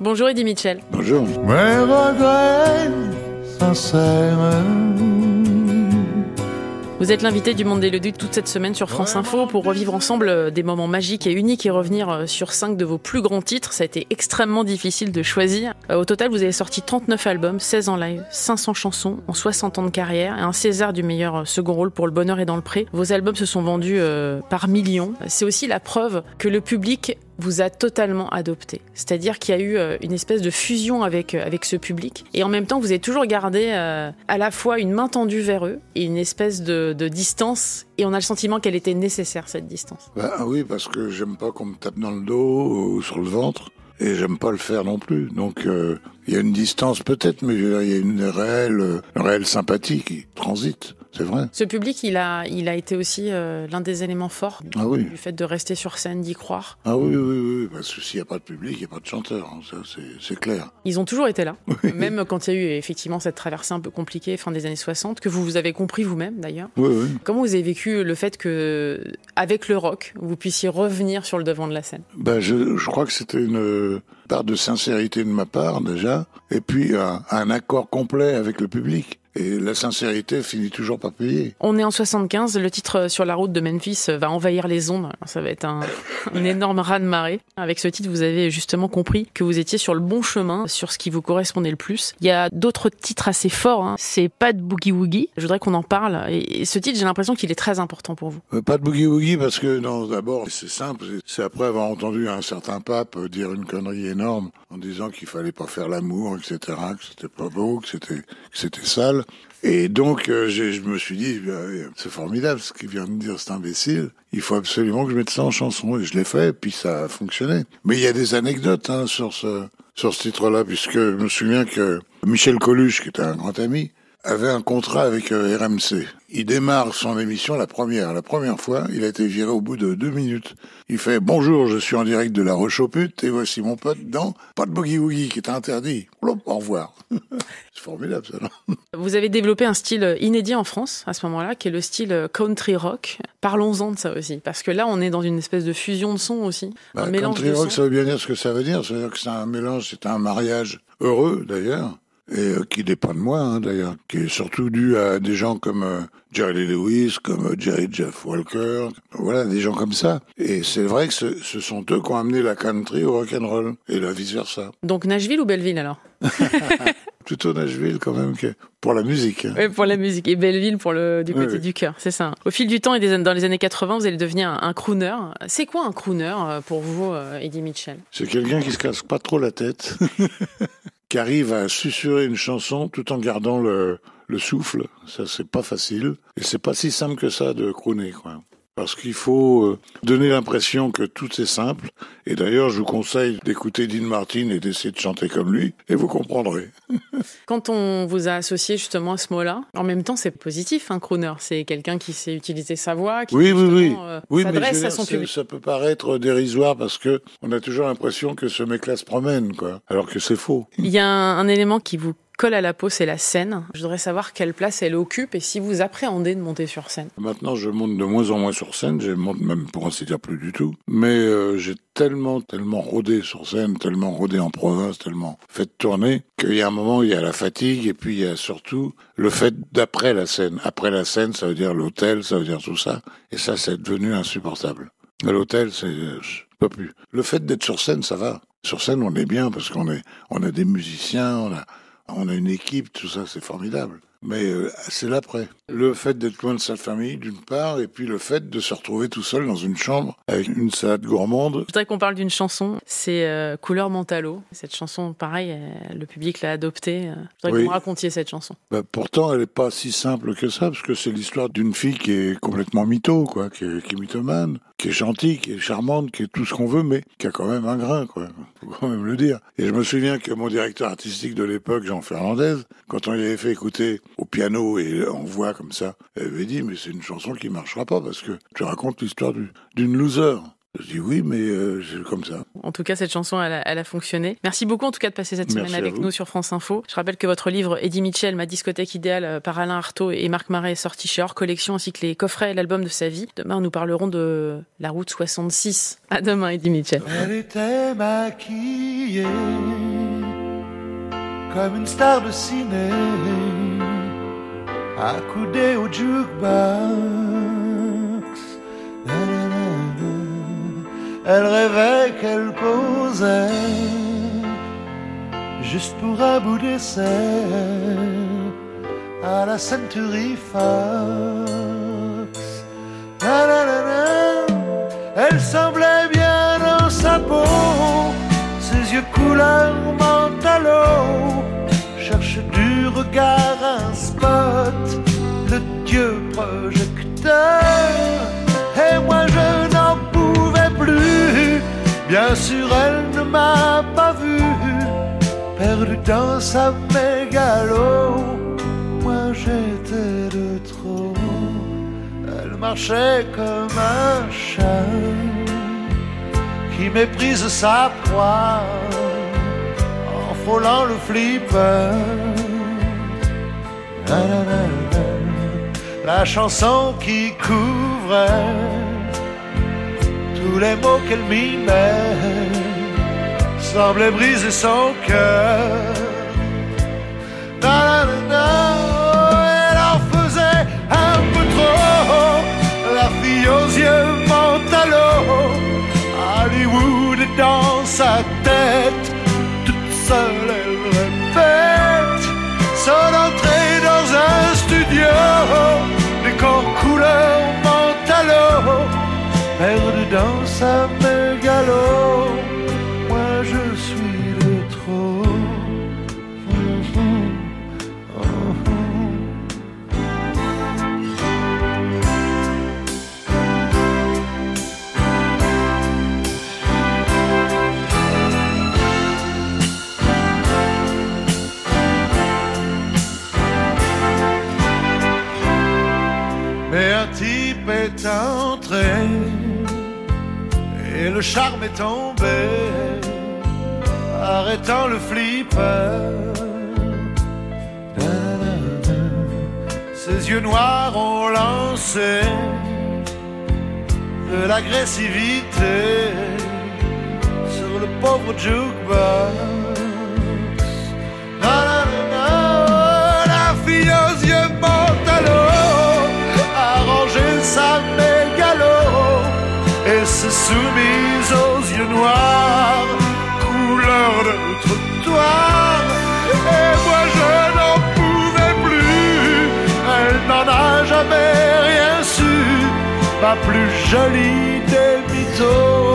Bonjour Eddie Mitchell. Bonjour. Mes regrets sincères. Vous êtes l'invité du Monde des Leducs toute cette semaine sur France Info pour revivre ensemble euh, des moments magiques et uniques et revenir euh, sur cinq de vos plus grands titres. Ça a été extrêmement difficile de choisir. Euh, Au total, vous avez sorti 39 albums, 16 en live, 500 chansons en 60 ans de carrière et un César du meilleur second rôle pour Le Bonheur et dans le Pré. Vos albums se sont vendus par millions. C'est aussi la preuve que le public vous a totalement adopté. C'est-à-dire qu'il y a eu euh, une espèce de fusion avec, euh, avec ce public. Et en même temps, vous avez toujours gardé euh, à la fois une main tendue vers eux et une espèce de, distance. Et on a le sentiment qu'elle était nécessaire, cette distance. Bah oui, parce que j'aime pas qu'on me tape dans le dos ou sur le ventre. Et j'aime pas le faire non plus. Donc il y a une distance peut-être, mais il y a une réelle, une réelle sympathie qui transite. C'est vrai. Ce public, il a, il a été aussi euh, l'un des éléments forts Ah oui. du fait de rester sur scène, d'y croire. Ah oui, oui, oui. Parce que s'il n'y a pas de public, il n'y a pas de chanteur. hein. Ça, c'est- c'est clair. Ils ont toujours été là, même quand il y a eu effectivement cette traversée un peu compliquée fin des années 60, que vous vous avez compris vous-même d'ailleurs. Oui, oui. Comment vous avez vécu le fait que, avec le rock, vous puissiez revenir sur le devant de la scène? Ben, je, je crois que c'était une part de sincérité de ma part déjà, et puis un, un accord complet avec le public. Et la sincérité finit toujours par payer. On est en 75, le titre Sur la route de Memphis va envahir les ondes. Ça va être un, un énorme raz-de-marée. Avec ce titre, vous avez justement compris que vous étiez sur le bon chemin, sur ce qui vous correspondait le plus. Il y a d'autres titres assez forts. Hein. C'est pas de Boogie Woogie. Je voudrais qu'on en parle. Et, et ce titre, j'ai l'impression qu'il est très important pour vous. Euh, Pas de boogie woogie parce que non, d'abord c'est simple, c'est- après avoir entendu un certain pape euh, dire une connerie en disant qu'il fallait pas faire l'amour, etc., que c'était pas beau, que c'était que c'était sale. Et donc euh, je me suis dit euh, c'est formidable ce qu'il vient de dire cet imbécile. Il faut absolument que je mette ça en chanson et je l'ai fait puis ça a fonctionné. Mais il y a des anecdotes hein, sur ce sur ce titre-là puisque je me souviens que Michel Coluche qui était un grand ami avait un contrat avec euh, RMC. Il démarre son émission la première. La première fois, il a été viré au bout de deux minutes. Il fait Bonjour, je suis en direct de la Roche aux Putes et voici mon pote dans Pas de Boogie Woogie qui est interdit. Plop, au revoir. C'est formidable ça. non? Vous avez développé un style inédit en France à ce moment-là, qui est le style country rock. Parlons-en de ça aussi, parce que là, on est dans une espèce de fusion de sons aussi, Bah, un mélange country de rock, sons. ça veut bien dire ce que ça veut dire. Ça veut dire que c'est un mélange, c'est un mariage heureux d'ailleurs. Et euh, qui dépend de moi hein, d'ailleurs, qui est surtout dû à des gens comme euh, Jerry Lewis, comme euh, Jerry Jeff Walker, voilà, des gens comme ça. Et c'est vrai que ce, ce sont eux qui ont amené la country au rock'n'roll, et la vice versa. Donc Nashville ou Belleville alors? Plutôt Nashville quand même que pour la musique. hein. Oui, pour la musique. Et Belleville pour le, du côté oui. du cœur, c'est ça. Au fil du temps et des, dans les années 80, vous allez devenir un, un crooner. C'est quoi un crooner pour vous, Eddie Mitchell? C'est quelqu'un qui se casse pas trop la tête, qui arrive à susurrer une chanson tout en gardant le, le souffle. Ça, c'est pas facile. Et c'est pas si simple que ça de crooner, quoi. Parce qu'il faut euh, donner l'impression que tout est simple. Et d'ailleurs, je vous conseille d'écouter Dean Martin et d'essayer de chanter comme lui, et vous comprendrez. Quand on vous a associé justement à ce mot-là, en même temps, c'est positif, un crooner. C'est quelqu'un qui sait utiliser sa voix, qui Oui, oui, oui. euh, Oui, je s'adresse à son public. ça peut paraître dérisoire parce que on a toujours l'impression que ce mec-là se promène, quoi. Alors que c'est faux. Il y a un, un élément qui vous colle à la peau, c'est la scène. Je voudrais savoir quelle place elle occupe et si vous appréhendez de monter sur scène. Maintenant, je monte de moins en moins sur scène. Je monte même, pour ainsi dire, plus du tout. Mais euh, j'ai tellement, tellement rodé sur scène, tellement rodé en province, tellement fait tourner, qu'il y a un moment, il y a la fatigue, et puis il y a surtout le fait d'après la scène. Après la scène, ça veut dire l'hôtel, ça veut dire tout ça. Et ça, c'est devenu insupportable. L'hôtel, c'est... euh, Je plus. Le fait d'être sur scène, ça va. Sur scène, on est bien parce qu'on est, on a des musiciens, on a, on a une équipe, tout ça, c'est formidable. Mais euh, c'est l'après. Le fait d'être loin de sa famille, d'une part, et puis le fait de se retrouver tout seul dans une chambre avec une salade gourmande. Je voudrais qu'on parle d'une chanson, c'est euh, Couleur Mentalo. Cette chanson, pareil, euh, le public l'a adoptée. Je voudrais Oui. que vous racontiez cette chanson. Bah, pourtant, elle n'est pas si simple que ça, parce que c'est l'histoire d'une fille qui est complètement mytho, quoi, qui est, qui est mythomane, qui est gentille, qui est charmante, qui est tout ce qu'on veut, mais qui a quand même un grain, quoi. Faut quand même le dire. Et je me souviens que mon directeur artistique de l'époque, Jean Fernandez, quand on lui avait fait écouter au piano et en voix comme ça, il avait dit, mais c'est une chanson qui marchera pas, parce que tu racontes l'histoire du- d'une loser. Je dis oui, mais euh, c'est comme ça. En tout cas, cette chanson, elle a, elle a fonctionné. Merci beaucoup, en tout cas, de passer cette Merci semaine avec vous. nous sur France Info. Je rappelle que votre livre Eddie Mitchell, Ma discothèque idéale, euh, par Alain Artaud et Marc Marais, est sorti chez Hors Collection, ainsi que les coffrets et l'album de sa vie. Demain, nous parlerons de la route 66. À demain, Eddie Mitchell. Elle était maquillée comme une star de ciné, accoudée au jukebox. Elle rêvait qu'elle posait juste pour un bout à la Century Fox. Elle semblait bien dans sa peau, ses yeux couleur mentalo cherche du regard dans sa mégalo. Moi j'étais de trop, elle marchait comme un chat qui méprise sa proie en frôlant le flipper. La, la, chanson qui couvrait tous les mots qu'elle mimait semblait briser son cœur. Le charme est tombé, arrêtant le flipper. Ses yeux noirs ont lancé de l'agressivité sur le pauvre jukebox. Soumise aux yeux noirs, couleur de trottoir. Et moi je n'en pouvais plus, elle n'en a jamais rien su, pas plus jolie des mythos.